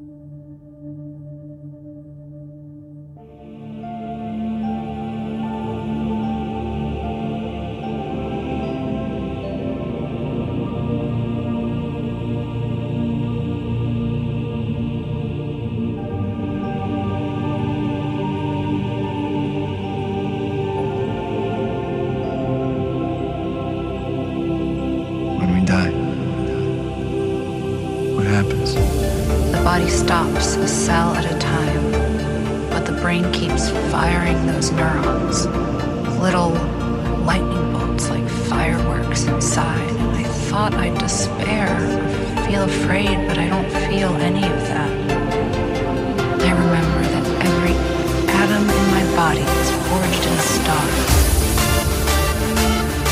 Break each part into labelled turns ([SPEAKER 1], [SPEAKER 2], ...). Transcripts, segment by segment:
[SPEAKER 1] When
[SPEAKER 2] cell at a time, but the brain keeps firing those neurons. Little lightning bolts like fireworks inside. And I thought I'd despair or feel afraid, but I don't feel any of that. I remember that every atom in my body is forged in a star.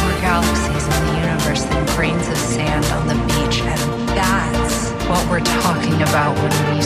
[SPEAKER 2] We're galaxies in the universe than grains of sand on the beach, and that's what we're talking about when we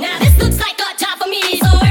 [SPEAKER 2] Now this looks like a job
[SPEAKER 1] for me. So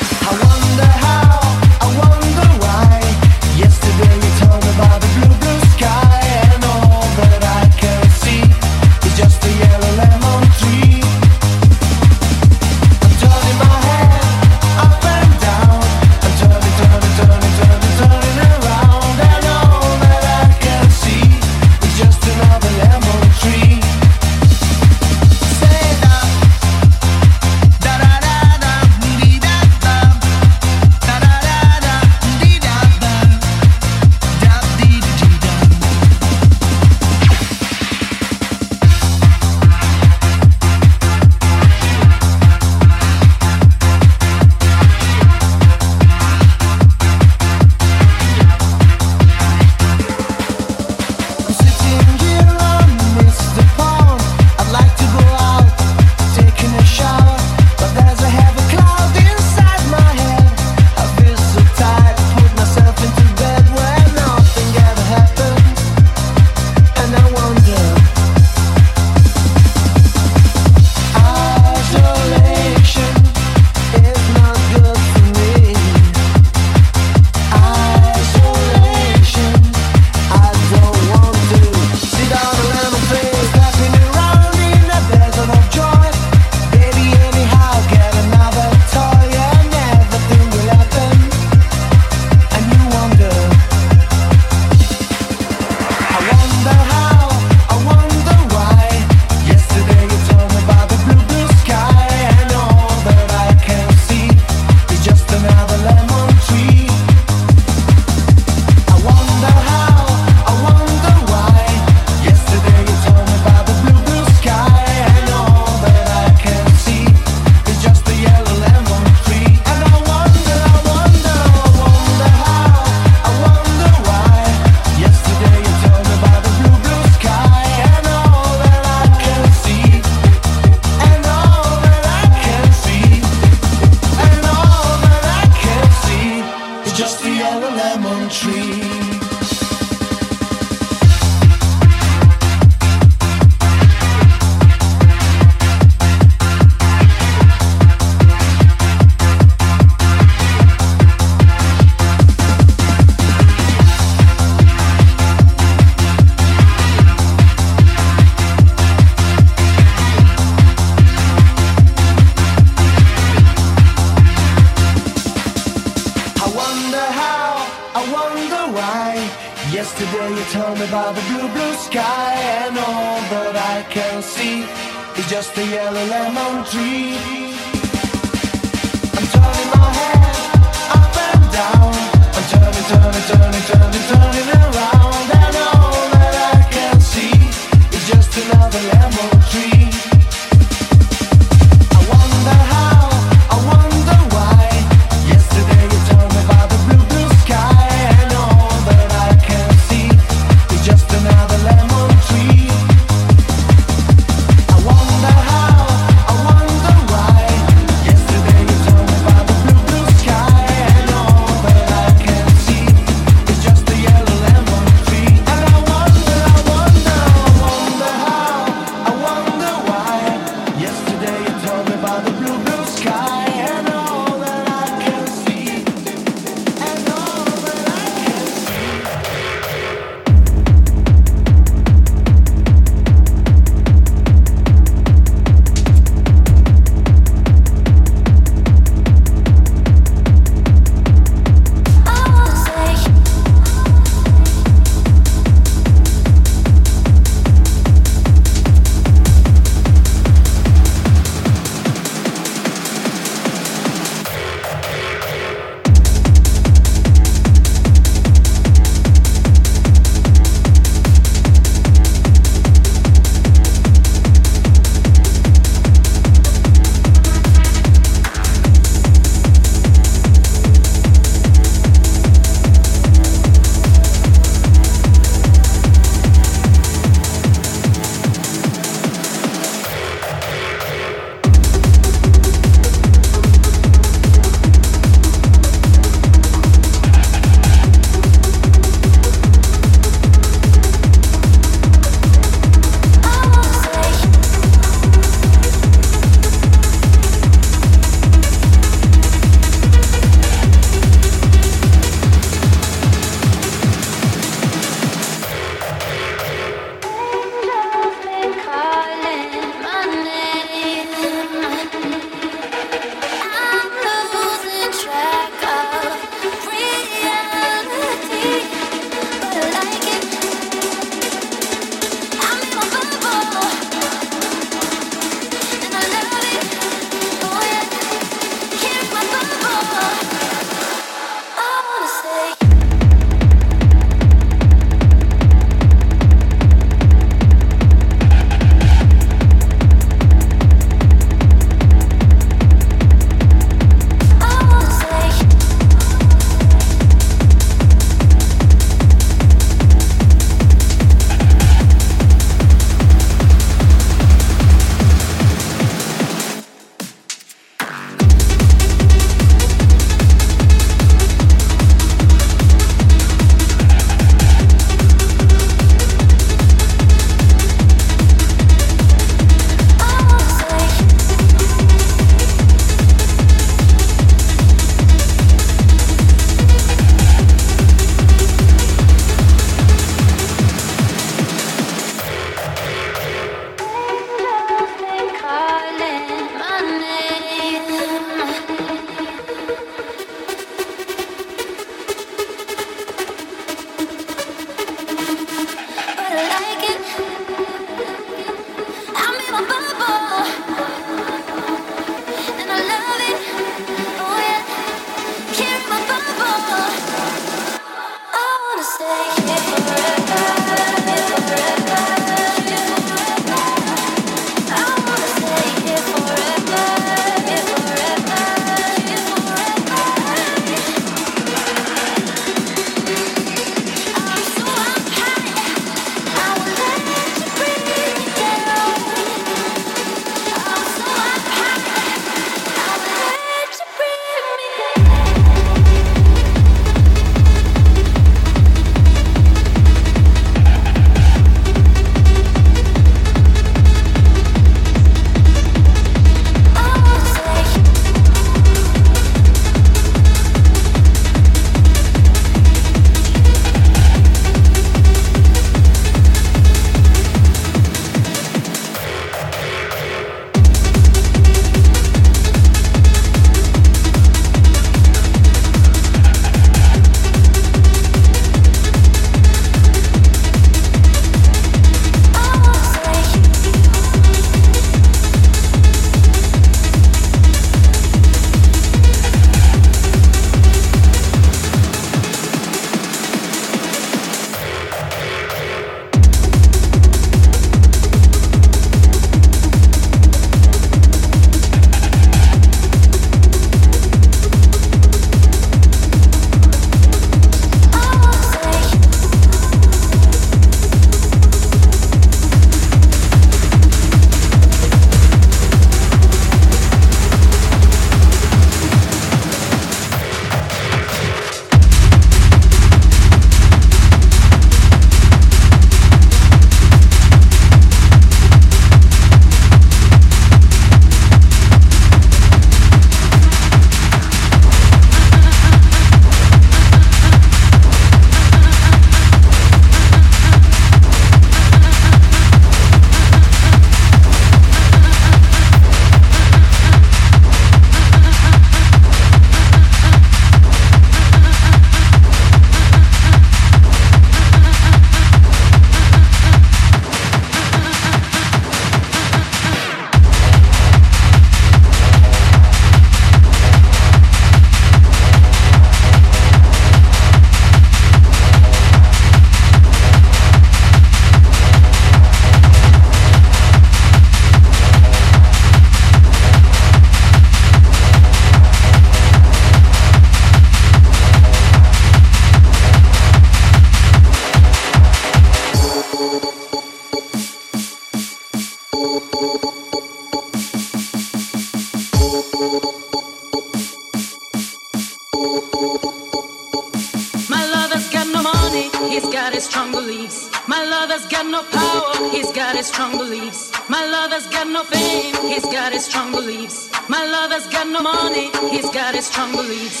[SPEAKER 1] strong beliefs. My love has got no fame, he's got his strong beliefs. My love has got no money, he's got his strong beliefs.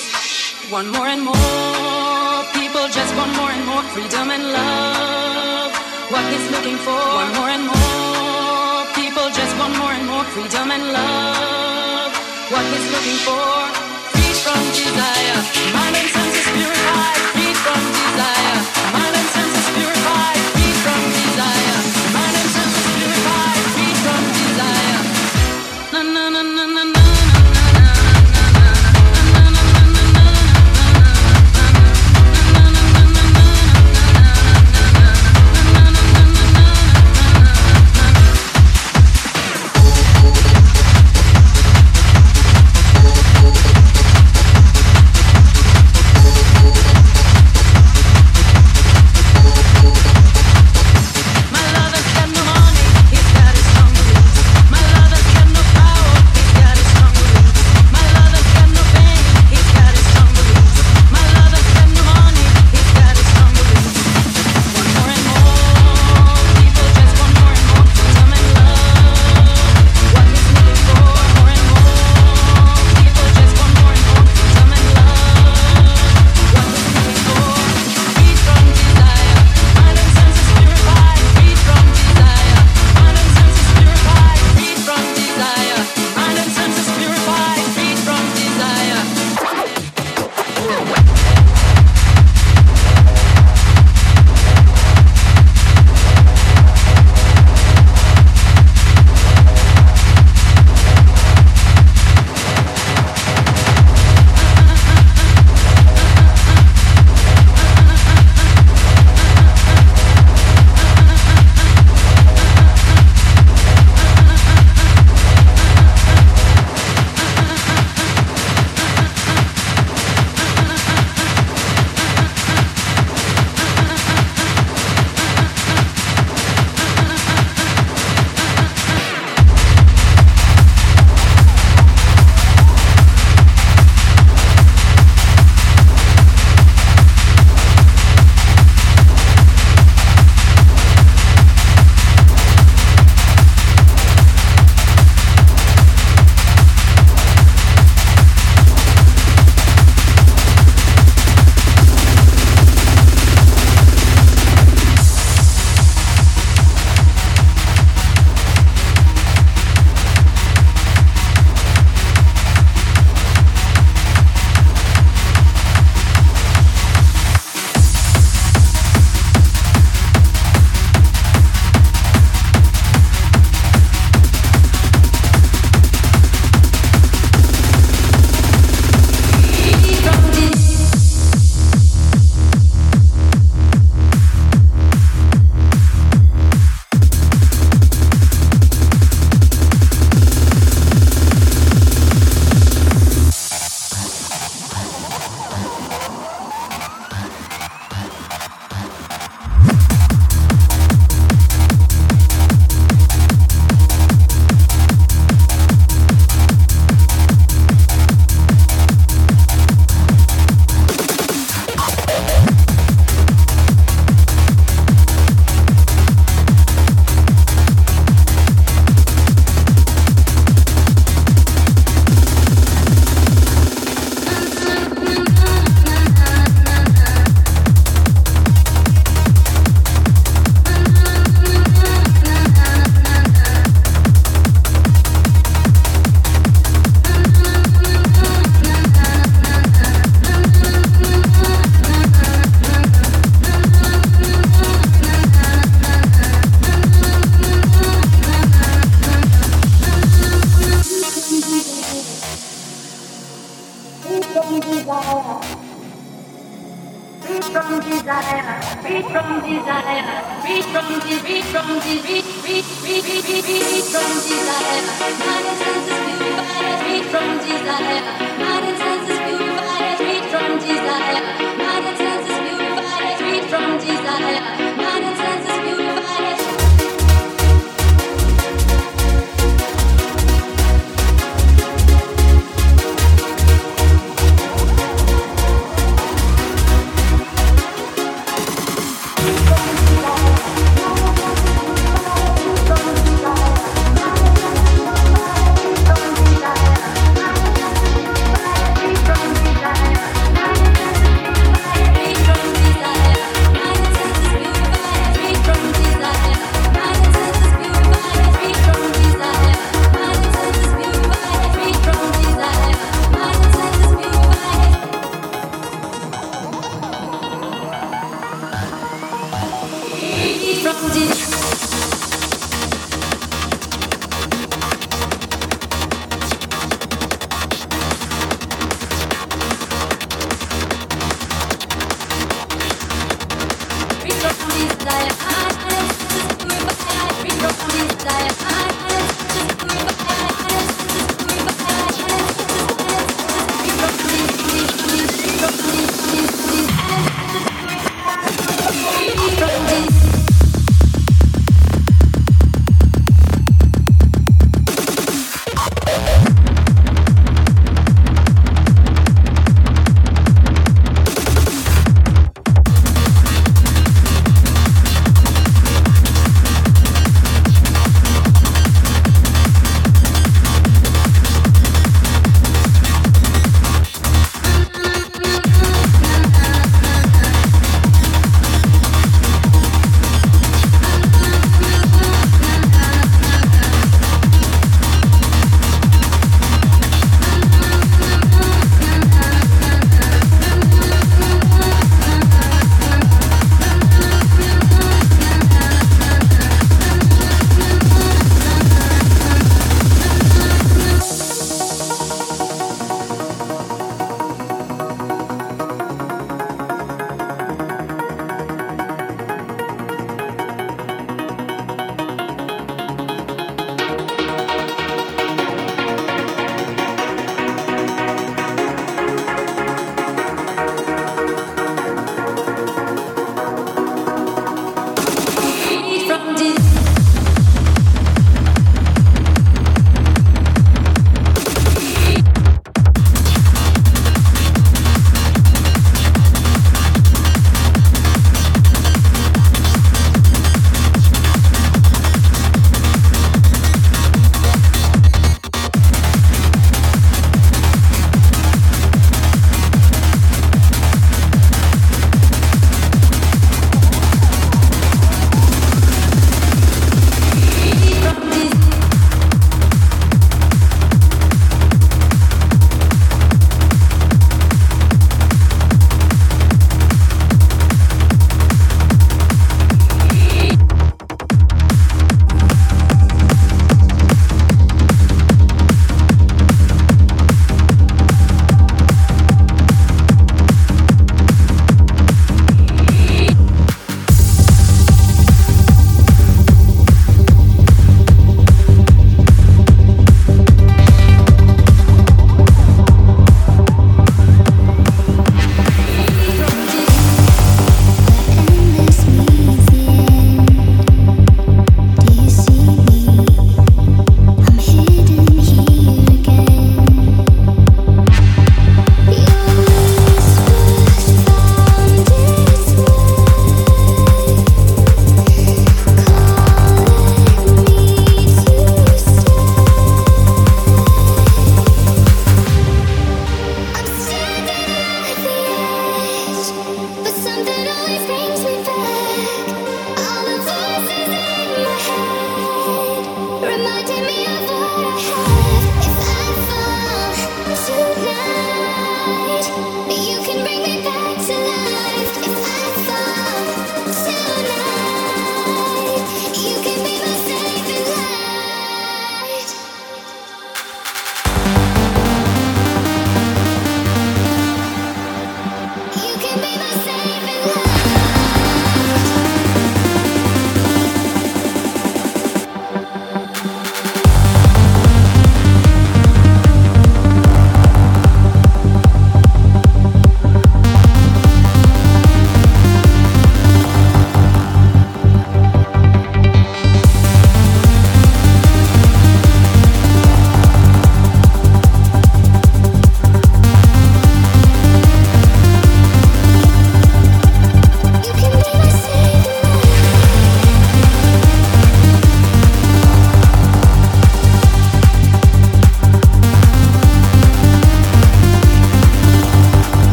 [SPEAKER 1] One more and more people just want more and more freedom and love. What he's looking for, one more and more people just want more and more freedom and love. What he's looking for, free from desire. Mind and senses purified, free from desire. na na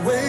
[SPEAKER 3] dreams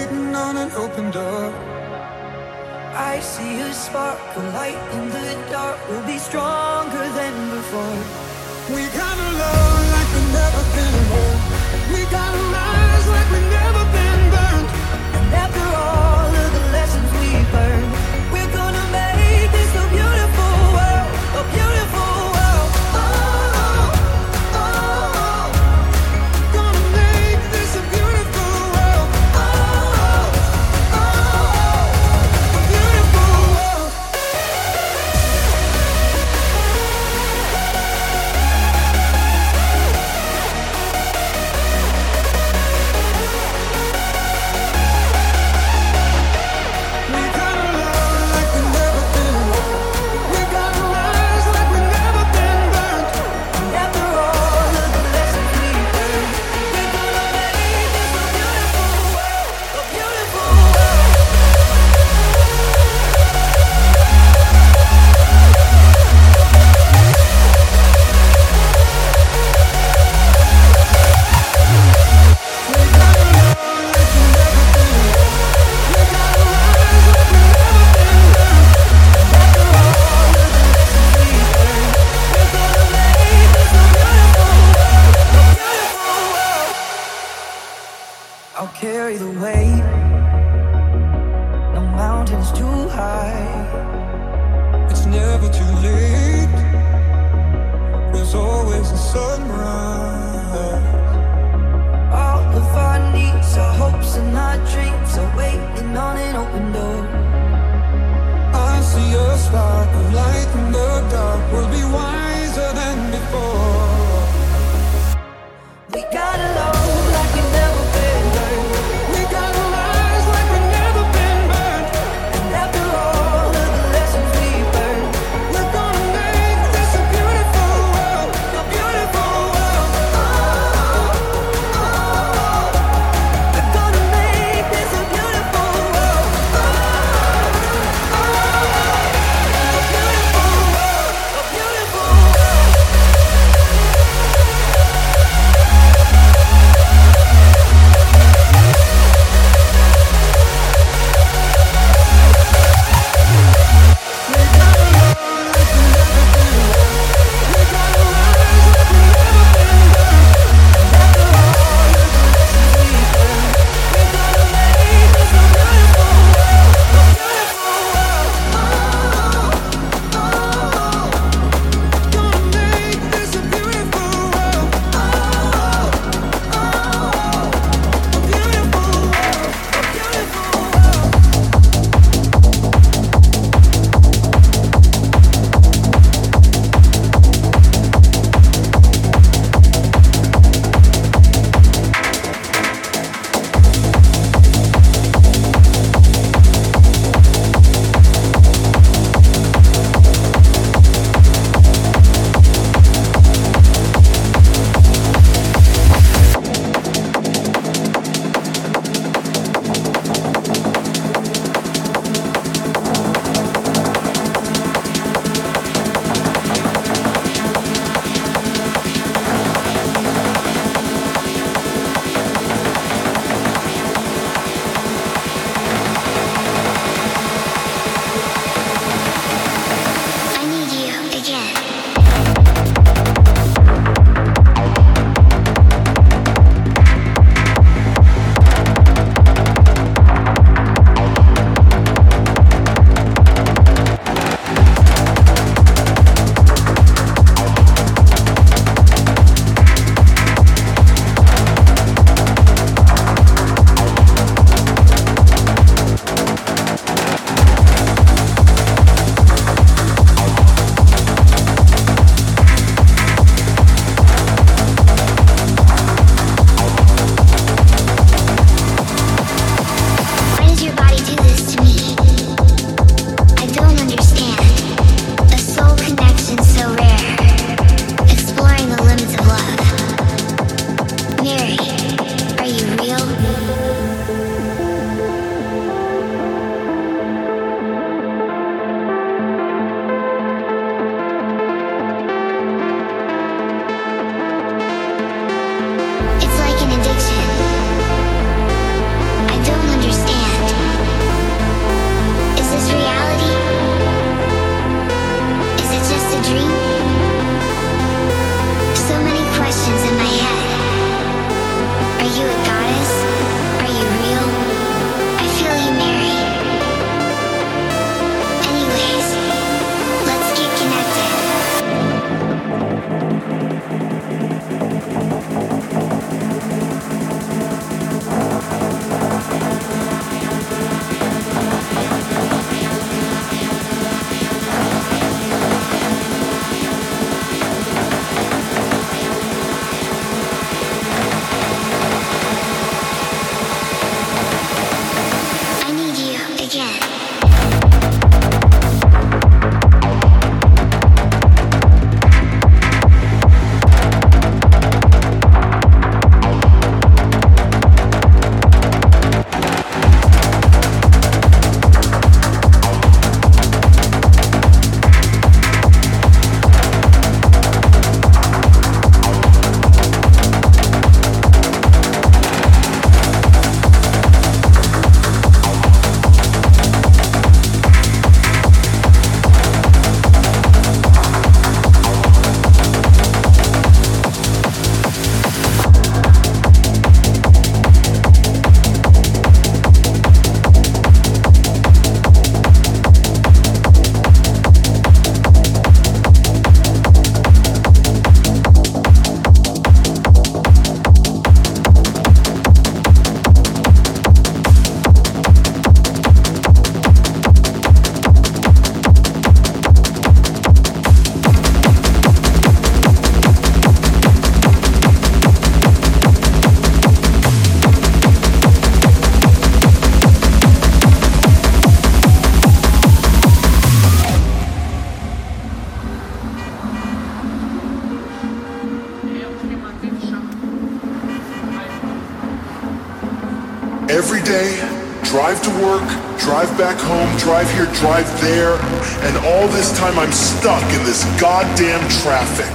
[SPEAKER 4] work, drive back home, drive here, drive there, and all this time I'm stuck in this goddamn traffic.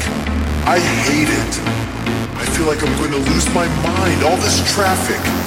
[SPEAKER 4] I hate it. I feel like I'm going to lose my mind, all this traffic.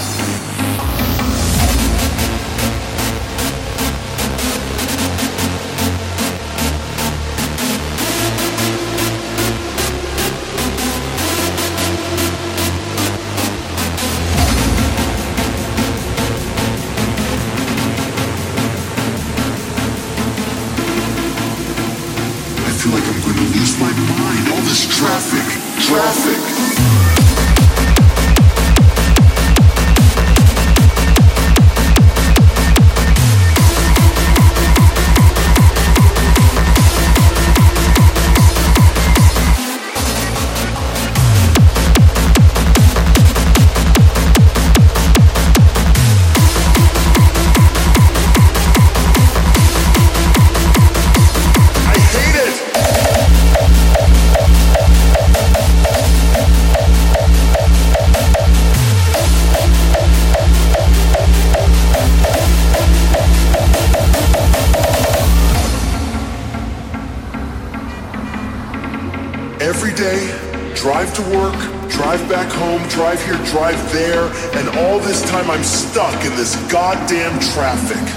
[SPEAKER 4] in this goddamn traffic.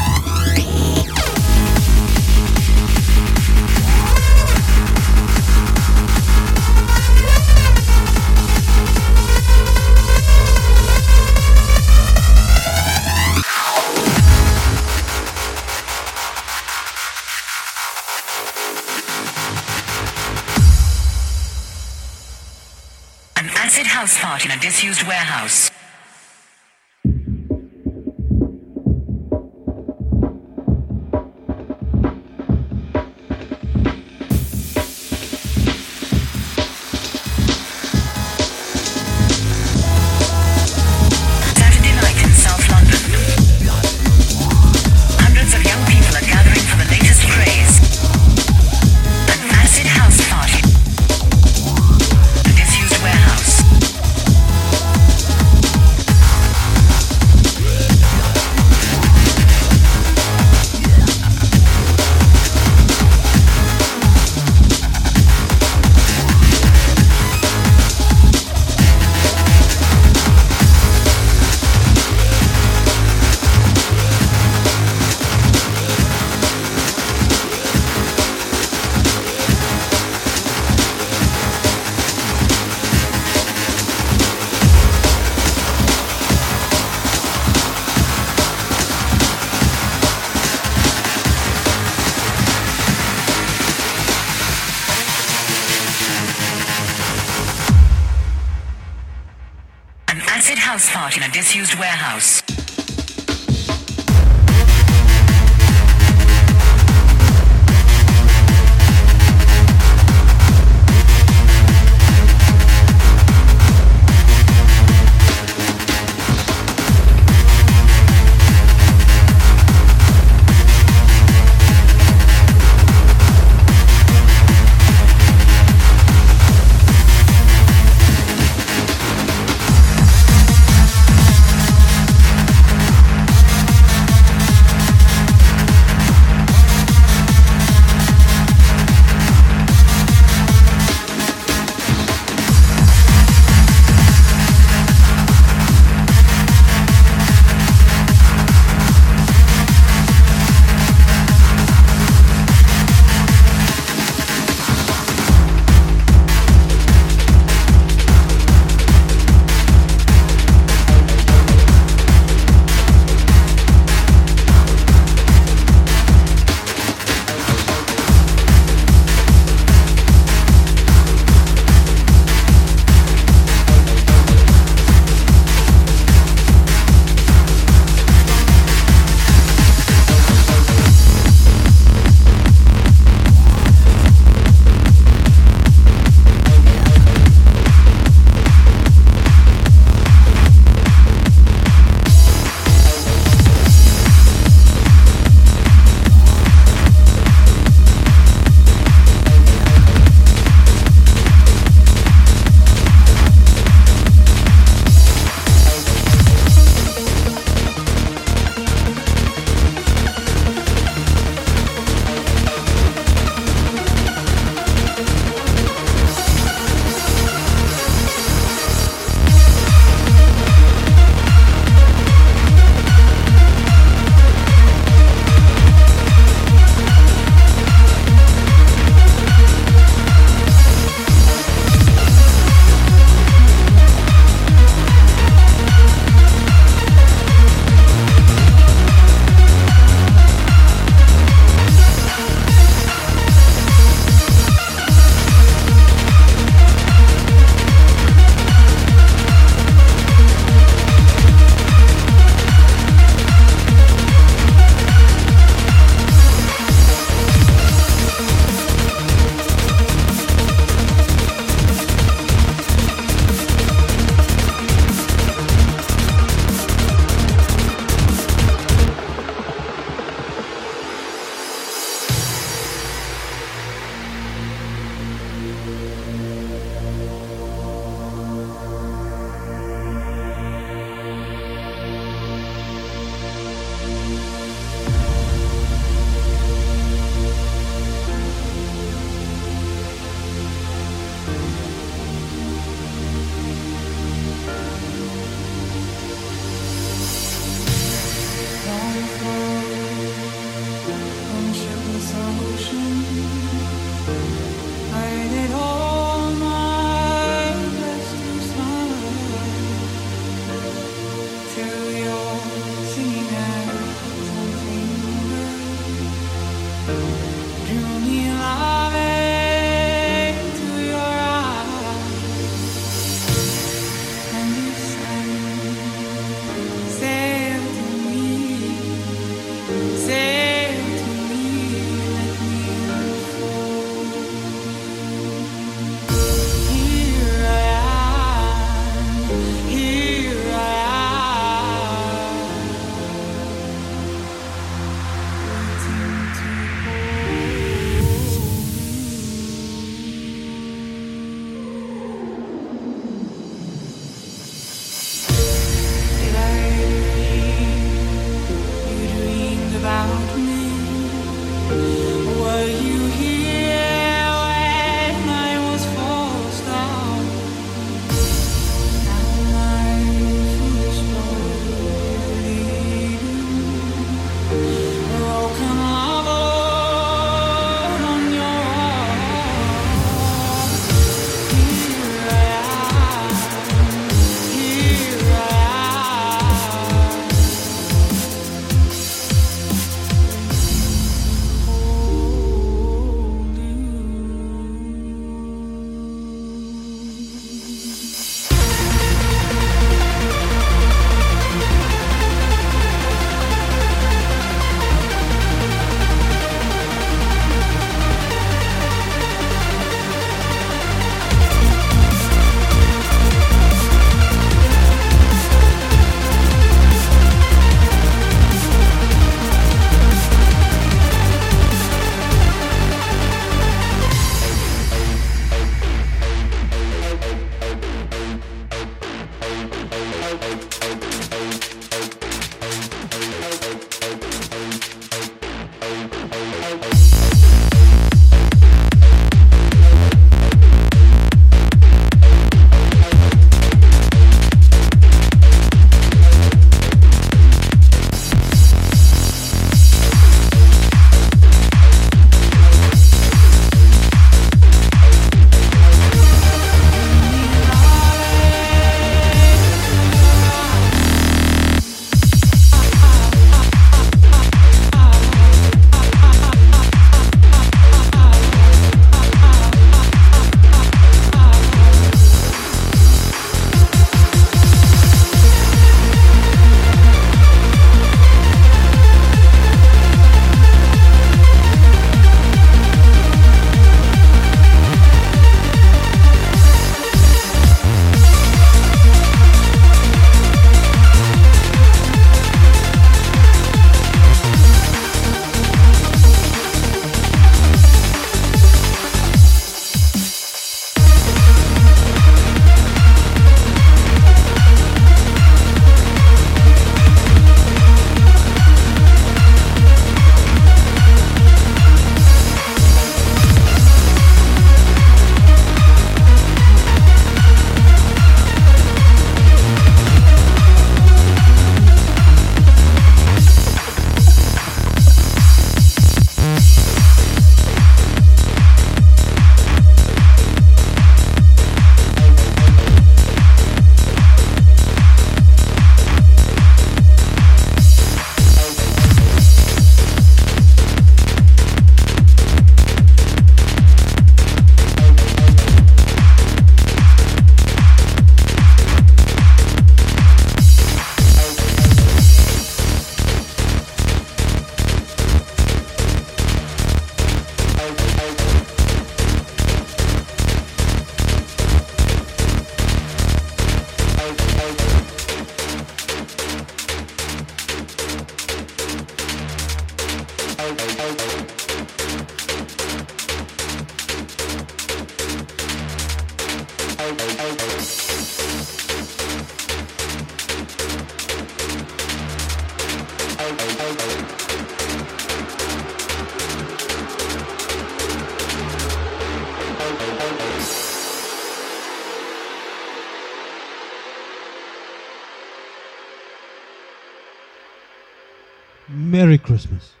[SPEAKER 5] Christmas.